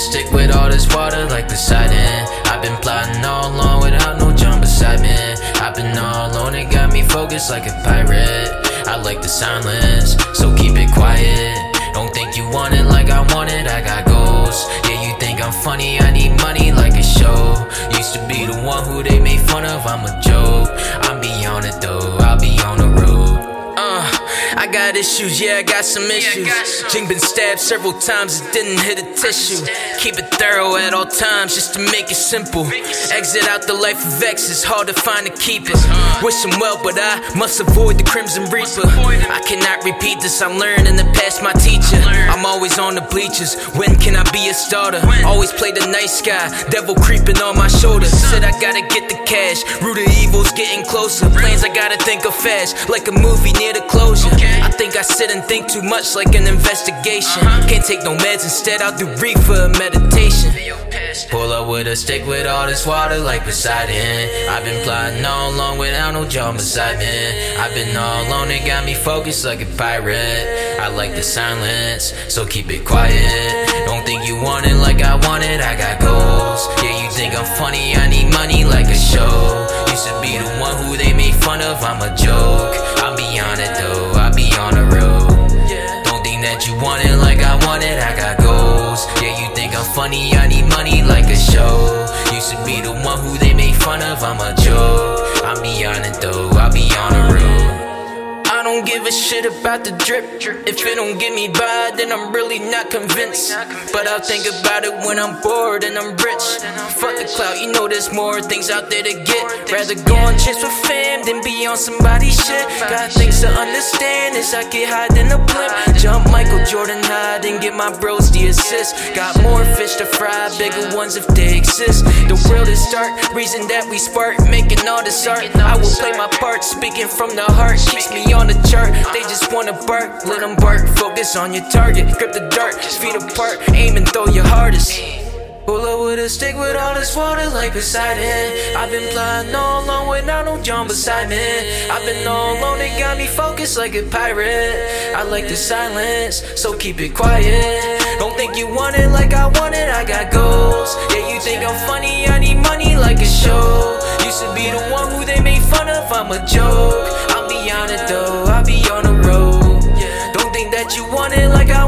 stick with all this water like Poseidon. I've been plotting all along without no John beside me. I've been all alone, it got me focused like a pirate. I like the silence, so keep it quiet. Don't think you want it like I want it, I got goals. Yeah, you think I'm funny, I need money like a show. Used to be the one who they made fun of, I'm a joke. I'm beyond it though, I'll be on the road. Uh, I got issues, yeah, I got some issues. Jing been stabbed several times, it didn't hit a tissue. Keep it thorough at all times, just to make it simple. Exit out the life of X, it's hard to find a keeper. Wish him well, but I must avoid the Crimson Reaper. I cannot repeat this, I'm learning to pass my teacher. I'm always on the bleachers, when can I be a starter? Always play the nice guy, devil creeping on my shoulder. Said I gotta get the cash, root of evil's getting closer. Plans I gotta think of fast, like a movie near the closure. I think I sit and think too much like an investigation. Uh-huh. Can't take no meds, instead I'll do reefer meditation. Pull up with a stick with all this water like Poseidon. I've been plotting all along without no John beside me. I've been all alone, it got me focused like a pirate. I like the silence, so keep it quiet. Don't think you want it like I want it, I got goals. Yeah, you think I'm funny, I need money like a show. Used to be the one who they made fun of, I'm a joke. Who they made fun of, I'm a joke. I'm beyond it though, I'll be on road. I don't give a shit about the drip. If it don't get me by, then I'm really not convinced. But I'll think about it when I'm bored and I'm rich. Fuck the clout, you know there's more things out there to get. Rather go on trips with fam than be on somebody's shit. Got things to understand as I get high than a blimp. Jump Michael Jordan high, then get my bros the assist. Got more fish to fry, bigger ones if they exist. The world is dark, reason that we spark, making all this art. I will play my part, speaking from the heart, keeps me on the chart. They just wanna bark, let them bark. Focus on your target, grip the dart, feet apart, aim and throw your hardest. Pull up with a stick with all this water like Poseidon. I've been plotting all along without no John beside me. I've been all alone, it got me focused like a pirate. I like the silence, so keep it quiet. Don't think you want it like I want it, I got goals. Yeah, you think I'm funny, I need money like a show. Used to be the one who they made fun of, I'm a joke. I'm beyond it though, I'll be on the road. Don't think that you want it like I